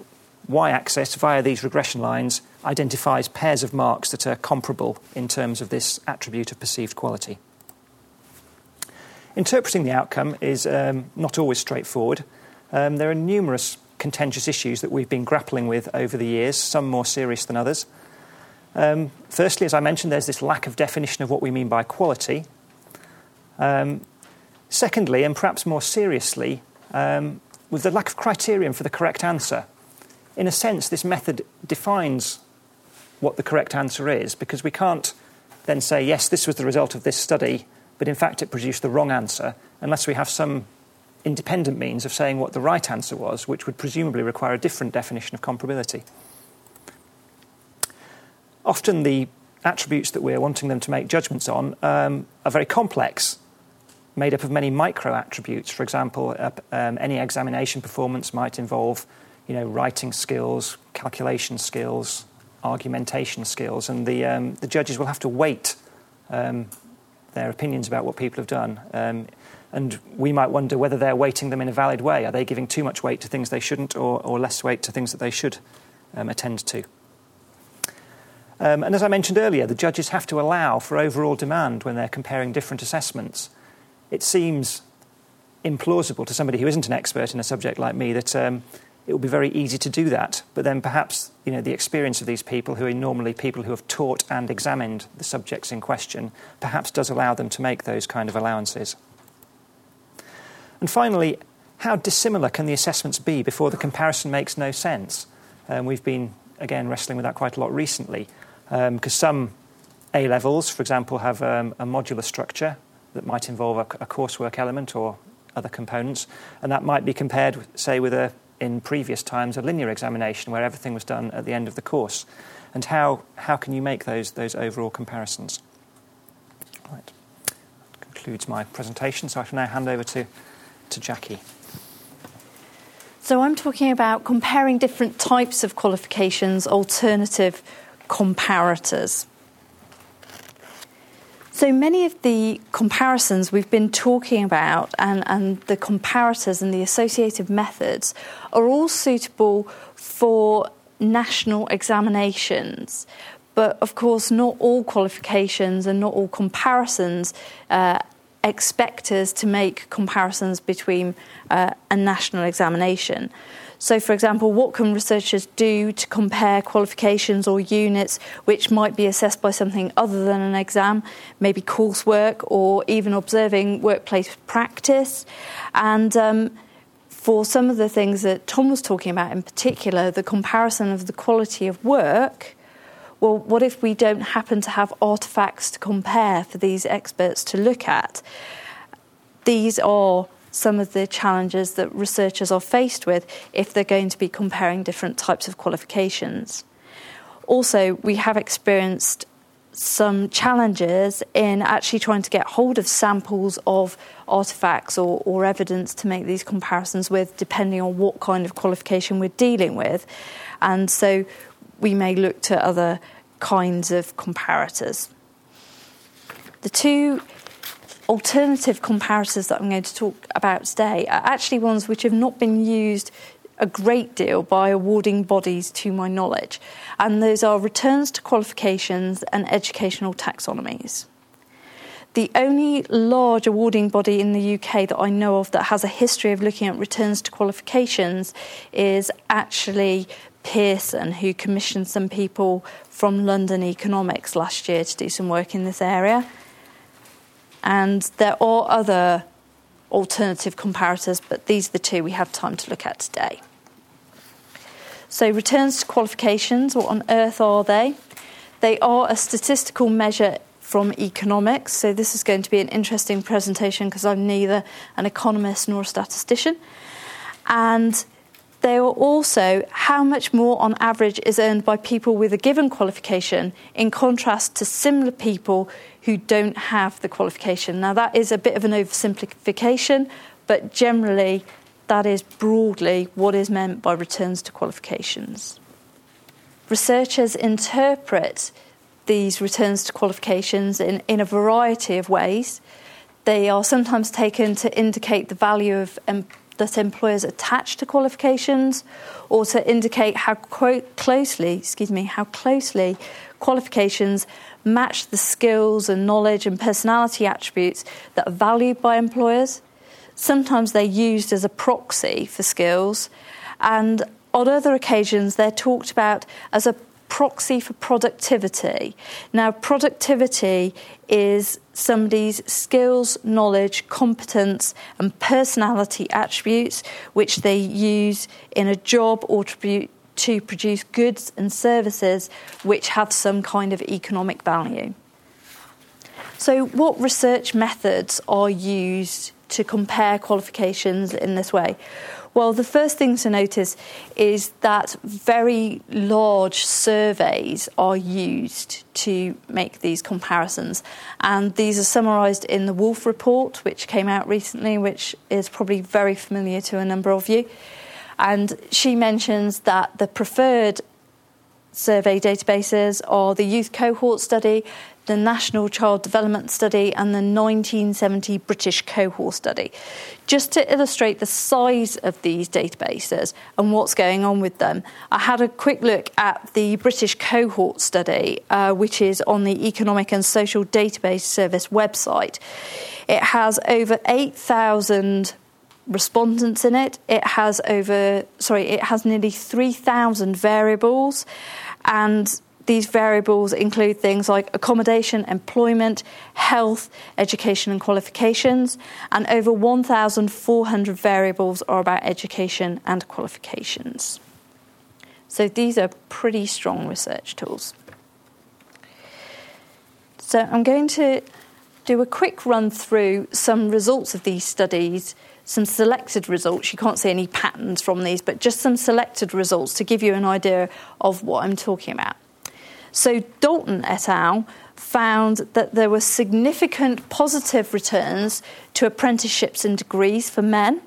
y axis, via these regression lines, identifies pairs of marks that are comparable in terms of this attribute of perceived quality. Interpreting the outcome is um, not always straightforward. Um, there are numerous contentious issues that we've been grappling with over the years, some more serious than others. Um, firstly, as I mentioned, there's this lack of definition of what we mean by quality. Um, secondly, and perhaps more seriously, um, with the lack of criterion for the correct answer. In a sense, this method defines what the correct answer is because we can't then say, yes, this was the result of this study, but in fact it produced the wrong answer unless we have some independent means of saying what the right answer was, which would presumably require a different definition of comparability. Often the attributes that we're wanting them to make judgments on um, are very complex, made up of many micro attributes. For example, uh, um, any examination performance might involve you know, writing skills, calculation skills, argumentation skills, and the, um, the judges will have to weight um, their opinions about what people have done. Um, and we might wonder whether they're weighting them in a valid way. Are they giving too much weight to things they shouldn't, or, or less weight to things that they should um, attend to? Um, and as I mentioned earlier, the judges have to allow for overall demand when they're comparing different assessments. It seems implausible to somebody who isn't an expert in a subject like me that um, it will be very easy to do that. But then perhaps you know, the experience of these people, who are normally people who have taught and examined the subjects in question, perhaps does allow them to make those kind of allowances. And finally, how dissimilar can the assessments be before the comparison makes no sense? Um, we've been, again, wrestling with that quite a lot recently, because um, some A levels, for example, have um, a modular structure that might involve a, a, coursework element or other components, and that might be compared, say, with a, in previous times, a linear examination where everything was done at the end of the course. And how, how can you make those, those overall comparisons? Right. That concludes my presentation, so I shall now hand over to to Jackie. So I'm talking about comparing different types of qualifications, alternative comparators. So many of the comparisons we've been talking about and, and the comparators and the associative methods are all suitable for national examinations. But of course, not all qualifications and not all comparisons uh, expect us to make comparisons between uh, a national examination. So, for example, what can researchers do to compare qualifications or units which might be assessed by something other than an exam, maybe coursework or even observing workplace practice? And um, for some of the things that Tom was talking about in particular, the comparison of the quality of work, well, what if we don't happen to have artefacts to compare for these experts to look at? These are some of the challenges that researchers are faced with if they're going to be comparing different types of qualifications. Also, we have experienced some challenges in actually trying to get hold of samples of artifacts or, or, evidence to make these comparisons with, depending on what kind of qualification we're dealing with. And so we may look to other kinds of comparators. The two alternative comparators that I'm going to talk about today are actually ones which have not been used a great deal by awarding bodies to my knowledge, and those are returns to qualifications and educational taxonomies. The only large awarding body in the UK that I know of that has a history of looking at returns to qualifications is actually Pearson, who commissioned some people from London Economics last year to do some work in this area. And there are other alternative comparators, but these are the two we have time to look at today. So, returns to qualifications, what on earth are they? They are a statistical measure from economics. So, this is going to be an interesting presentation because I'm neither an economist nor a statistician. And they are also how much more on average is earned by people with a given qualification in contrast to similar people who don't have the qualification. Now, that is a bit of an oversimplification, but generally, that is broadly what is meant by returns to qualifications. Researchers interpret these returns to qualifications in, in a variety of ways. They are sometimes taken to indicate the value of that employers attach to qualifications or to indicate how closely, excuse me, how closely qualifications match the skills and knowledge and personality attributes that are valued by employers. Sometimes they're used as a proxy for skills, and on other occasions, they're talked about as a proxy for productivity. Now, productivity is somebody's skills, knowledge, competence, and personality attributes which they use in a job or to, to produce goods and services which have some kind of economic value. So, what research methods are used to compare qualifications in this way? Well, the first thing to notice is that very large surveys are used to make these comparisons. And these are summarised in the Wolf report, which came out recently, which is probably very familiar to a number of you. And she mentions that the preferred survey databases are the Youth Cohort Study, the National Child Development Study, and the 1970 British Cohort Study. Just to illustrate the size of these databases and what's going on with them, I had a quick look at the British Cohort Study, uh, which is on the Economic and Social Database Service website. It has over 8,000 respondents in it. It has over, sorry, it has nearly 3,000 variables and these variables include things like accommodation, employment, health, education, and qualifications, and over 1,400 variables are about education and qualifications. So these are pretty strong research tools. So I'm going to do a quick run through some results of these studies, some selected results. You can't see any patterns from these, but just some selected results to give you an idea of what I'm talking about. So Dalton et al. found that there were significant positive returns to apprenticeships and degrees for men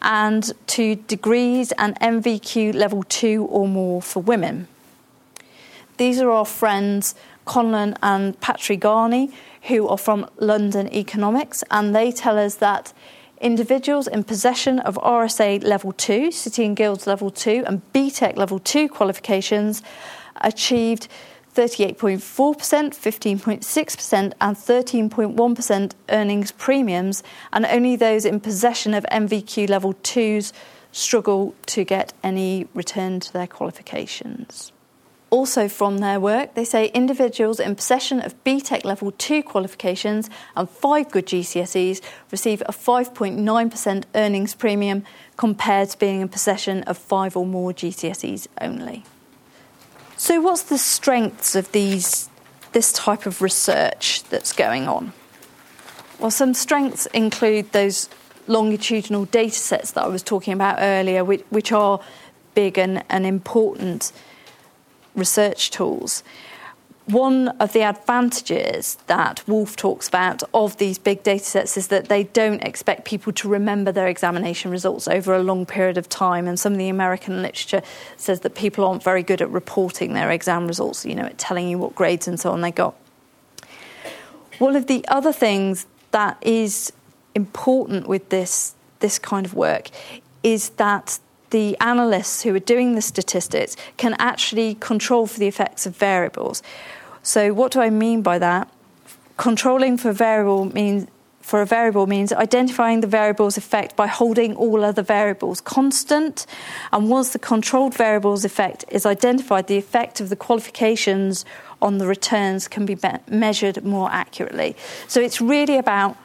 and to degrees and NVQ level 2 or more for women. These are our friends Conlon and Patrignani, who are from London Economics, and they tell us that individuals in possession of RSA level 2, City and Guilds level 2, and BTEC level 2 qualifications achieved 38.4%, 15.6%, and 13.1% earnings premiums, and only those in possession of NVQ level 2s struggle to get any return to their qualifications. Also, from their work, they say individuals in possession of BTEC level 2 qualifications and 5 good GCSEs receive a 5.9% earnings premium compared to being in possession of 5 or more GCSEs only. So, what's the strengths of these this type of research that's going on? Well, some strengths include those longitudinal data sets that I was talking about earlier, which, which are big and, and important research tools. One of the advantages that Wolf talks about of these big data sets is that they don't expect people to remember their examination results over a long period of time. And some of the American literature says that people aren't very good at reporting their exam results, you know, at telling you what grades and so on they got. One of the other things that is important with this, this kind of work is that the analysts who are doing the statistics can actually control for the effects of variables. So, what do I mean by that? Controlling for variable means for a variable means identifying the variable's effect by holding all other variables constant. And once the controlled variable's effect is identified, the effect of the qualifications on the returns can be measured more accurately. So it's really about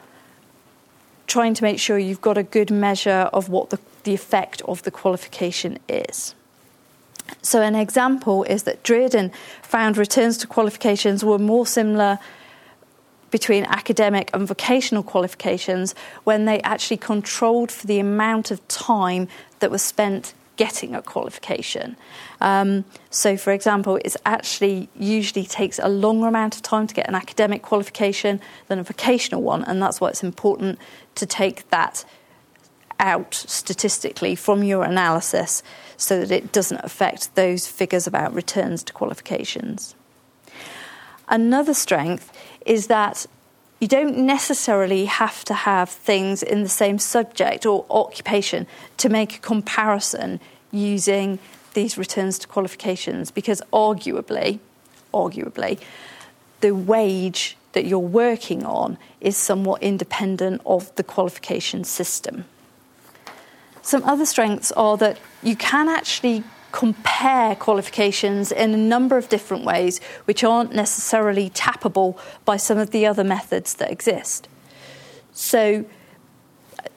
trying to make sure you've got a good measure of what the, the effect of the qualification is. So, an example is that Dearden found returns to qualifications were more similar between academic and vocational qualifications when they actually controlled for the amount of time that was spent getting a qualification. Um, so, for example, it actually usually takes a longer amount of time to get an academic qualification than a vocational one, and that's why it's important to take that out statistically from your analysis so that it doesn't affect those figures about returns to qualifications. Another strength is that you don't necessarily have to have things in the same subject or occupation to make a comparison using these returns to qualifications because arguably arguably the wage that you're working on is somewhat independent of the qualification system. Some other strengths are that you can actually compare qualifications in a number of different ways, which aren't necessarily tappable by some of the other methods that exist. So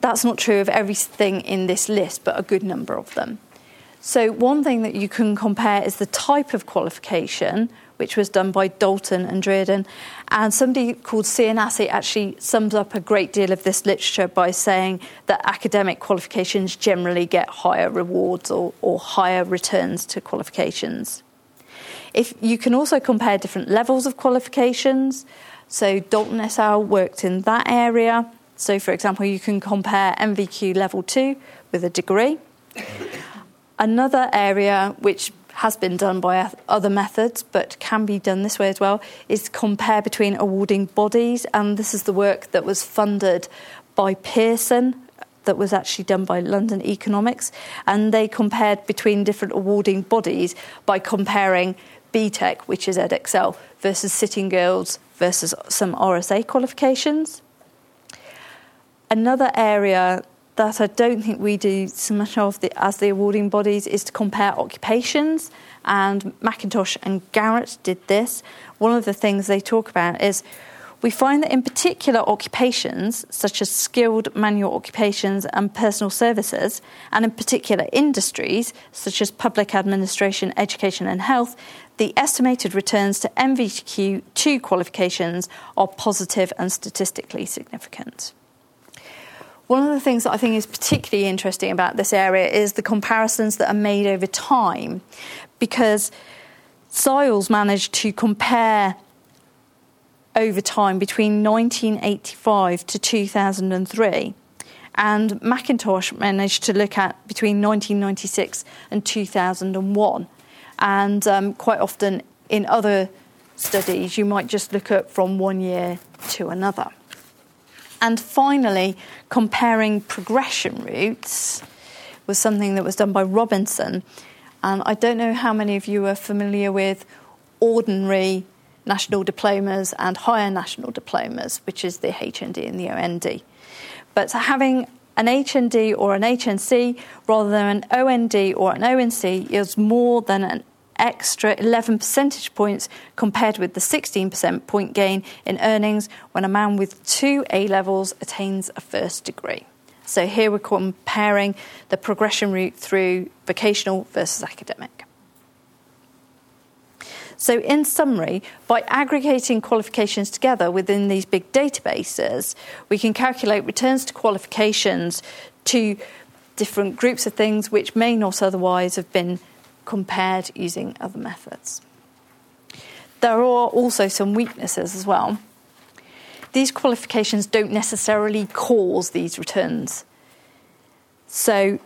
that's not true of everything in this list, but a good number of them. So, one thing that you can compare is the type of qualification, which was done by Dalton and Dearden. And somebody called Sianesi actually sums up a great deal of this literature by saying that academic qualifications generally get higher rewards or, or higher returns to qualifications. If you can also compare different levels of qualifications, so Dalton et al. worked in that area. So, for example, you can compare NVQ level two with a degree. Another area which has been done by other methods, but can be done this way as well, is compare between awarding bodies. And this is the work that was funded by Pearson, that was actually done by London Economics. And they compared between different awarding bodies by comparing BTEC, which is Edexcel, versus City and Guilds versus some RSA qualifications. Another area that I don't think we do so much of the, as the awarding bodies is to compare occupations. And McIntosh and Garrett did this. One of the things they talk about is we find that in particular occupations, such as skilled manual occupations and personal services, and in particular industries, such as public administration, education, and health, the estimated returns to NVQ2 qualifications are positive and statistically significant. One of the things that I think is particularly interesting about this area is the comparisons that are made over time, because SILES managed to compare over time between 1985 to 2003. And McIntosh managed to look at between 1996 and 2001. And um, quite often in other studies, you might just look at from one year to another. And finally, comparing progression routes was something that was done by Robinson. And I don't know how many of you are familiar with ordinary national diplomas and higher national diplomas, which is the HND and the OND. But having an HND or an HNC rather than an OND or an ONC is more than an extra 11 percentage points compared with the 16% point gain in earnings when a man with two A levels attains a first degree. So here we're comparing the progression route through vocational versus academic. So, in summary, by aggregating qualifications together within these big databases, we can calculate returns to qualifications to different groups of things which may not otherwise have been compared using other methods. There are also some weaknesses as well. These qualifications don't necessarily cause these returns. So,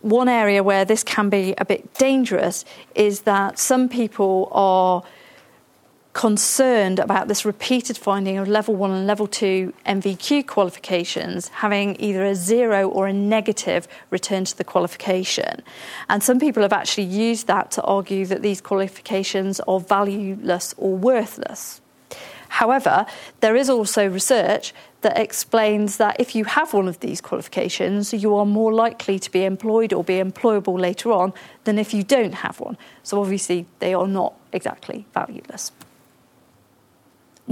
one area where this can be a bit dangerous is that some people are concerned about this repeated finding of level one and level two NVQ qualifications having either a zero or a negative return to the qualification. And some people have actually used that to argue that these qualifications are valueless or worthless. However, there is also research that explains that if you have one of these qualifications, you are more likely to be employed or be employable later on than if you don't have one. So, obviously, they are not exactly valueless.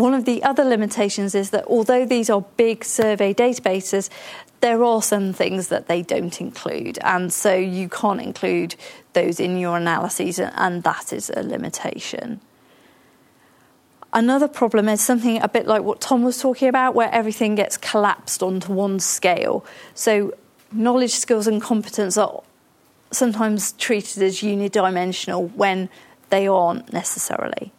One of the other limitations is that although these are big survey databases, there are some things that they don't include, and so you can't include those in your analyses, and that is a limitation. Another problem is something a bit like what Tom was talking about, where everything gets collapsed onto one scale. So, knowledge, skills, and competence are sometimes treated as unidimensional when they aren't necessarily.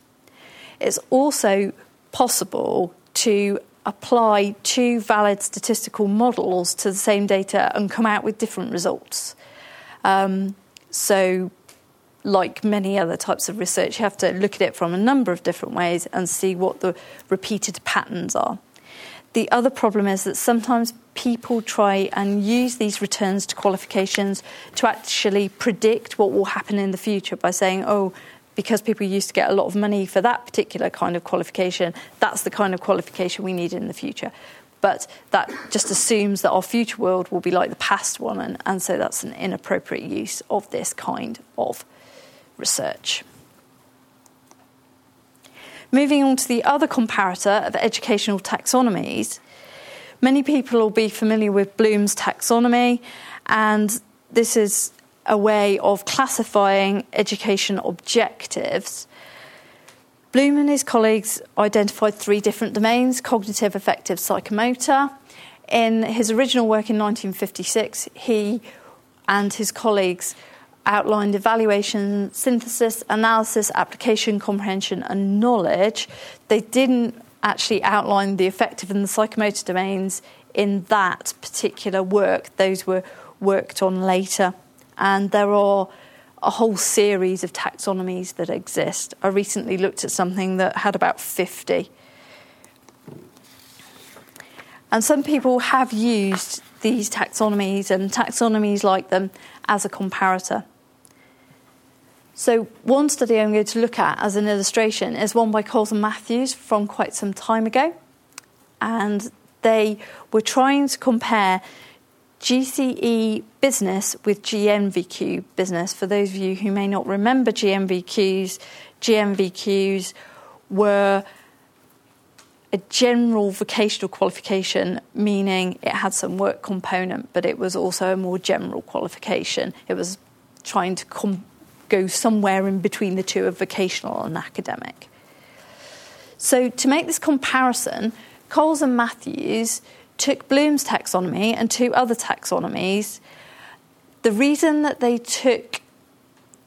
It's also possible to apply two valid statistical models to the same data and come out with different results. Um, so, like many other types of research, you have to look at it from a number of different ways and see what the repeated patterns are. The other problem is that sometimes people try and use these returns to qualifications to actually predict what will happen in the future by saying, oh, because people used to get a lot of money for that particular kind of qualification, that's the kind of qualification we need in the future. But that just assumes that our future world will be like the past one, and, and so that's an inappropriate use of this kind of research. Moving on to the other comparator of educational taxonomies, many people will be familiar with Bloom's taxonomy, and this is a way of classifying education objectives. Bloom and his colleagues identified three different domains cognitive, affective, psychomotor. In his original work in 1956, he and his colleagues outlined evaluation, synthesis, analysis, application, comprehension, and knowledge. They didn't actually outline the affective and the psychomotor domains in that particular work, those were worked on later and there are a whole series of taxonomies that exist. I recently looked at something that had about 50. And some people have used these taxonomies and taxonomies like them as a comparator. So, one study I'm going to look at as an illustration is one by Coles and Matthews from quite some time ago. And they were trying to compare GCE business with GNVQ business. For those of you who may not remember GNVQs, GNVQs were a general vocational qualification, meaning it had some work component, but it was also a more general qualification. It was trying to com- go somewhere in between the two of vocational and academic. So, to make this comparison, Coles and Matthews took Bloom's taxonomy and two other taxonomies. The reason that they took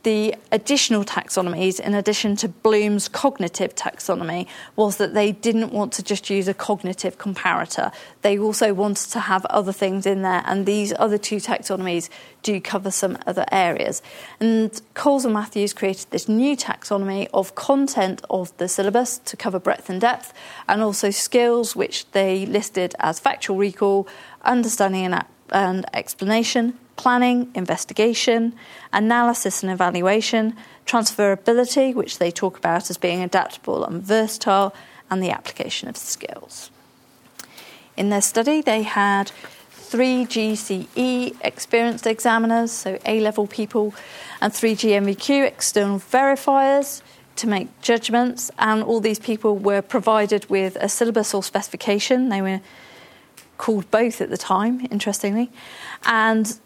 the additional taxonomies, in addition to Bloom's cognitive taxonomy, was that they didn't want to just use a cognitive comparator. They also wanted to have other things in there, and these other two taxonomies do cover some other areas. And Coles and Matthews created this new taxonomy of content of the syllabus to cover breadth and depth, and also skills, which they listed as factual recall, understanding and, and explanation, planning, investigation, analysis and evaluation, transferability, which they talk about as being adaptable and versatile, and the application of skills. In their study, they had three GCE experienced examiners, so A level people, and three GNVQ external verifiers to make judgments, and all these people were provided with a syllabus or specification. They were called both at the time, interestingly, and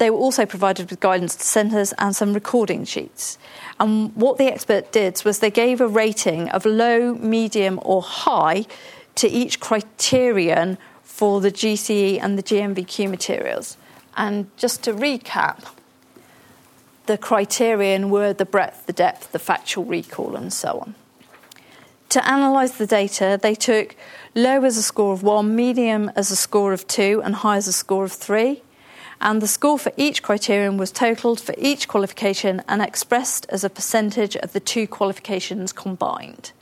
they were also provided with guidance to centres and some recording sheets. And what the expert did was they gave a rating of low, medium, or high to each criterion for the GCE and the GNVQ materials. And just to recap, the criterion were the breadth, the depth, the factual recall, and so on. To analyse the data, they took low as a score of one, medium as a score of two, and high as a score of three. And the score for each criterion was totalled for each qualification and expressed as a percentage of the two qualifications combined.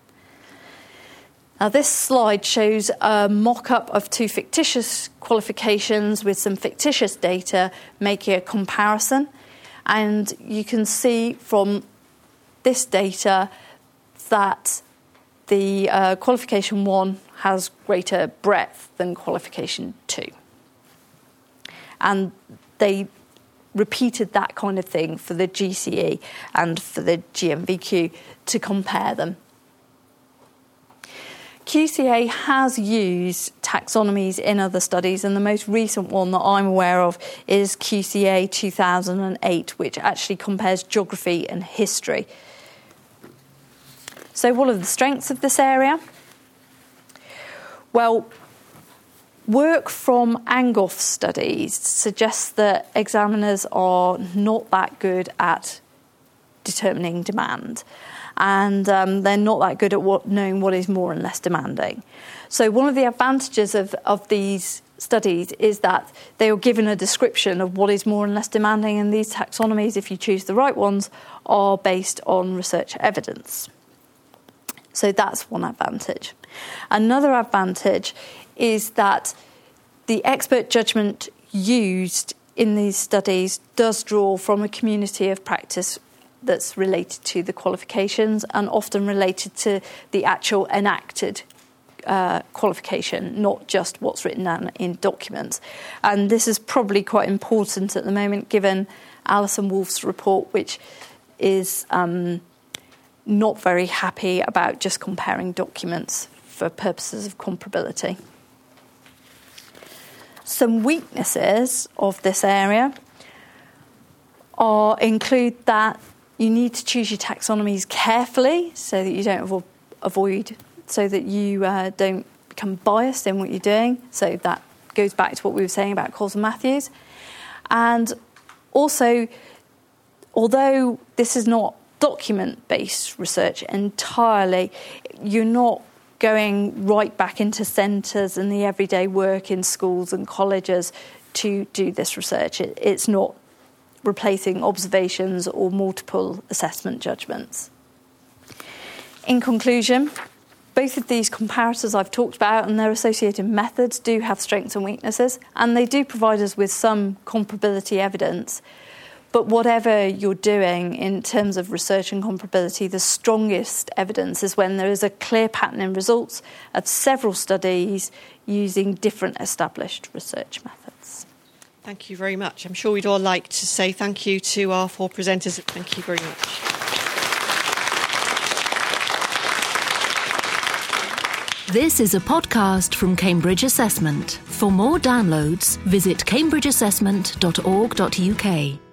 Now, this slide shows a mock up of two fictitious qualifications with some fictitious data making a comparison. And you can see from this data that the uh, qualification one has greater breadth than qualification two. And they repeated that kind of thing for the GCE and for the GNVQ to compare them. QCA has used taxonomies in other studies, and the most recent one that I'm aware of is QCA 2008, which actually compares geography and history. So, what are the strengths of this area? Well, work from Angoff studies suggests that examiners are not that good at determining demand and um, they're not that good at what, knowing what is more and less demanding. So, one of the advantages of, of these studies is that they are given a description of what is more and less demanding, and these taxonomies, if you choose the right ones, are based on research evidence. So, that's one advantage. Another advantage is that the expert judgment used in these studies does draw from a community of practice that's related to the qualifications and often related to the actual enacted uh, qualification, not just what's written down in documents. And this is probably quite important at the moment, given Alison Wolf's report, which is um, not very happy about just comparing documents for purposes of comparability. Some weaknesses of this area are include that you need to choose your taxonomies carefully so that you don't avoid, so that you uh, don't become biased in what you're doing. So that goes back to what we were saying about Coles Matthews. And also, although this is not document based research entirely, you're not going right back into centres and the everyday work in schools and colleges to do this research. It, it's not replacing observations or multiple assessment judgments. In conclusion, both of these comparators I've talked about and their associated methods do have strengths and weaknesses, and they do provide us with some comparability evidence. But whatever you're doing in terms of research and comparability, the strongest evidence is when there is a clear pattern in results of several studies using different established research methods. Thank you very much. I'm sure we'd all like to say thank you to our four presenters. Thank you very much. This is a podcast from Cambridge Assessment. For more downloads, visit cambridgeassessment.org.uk.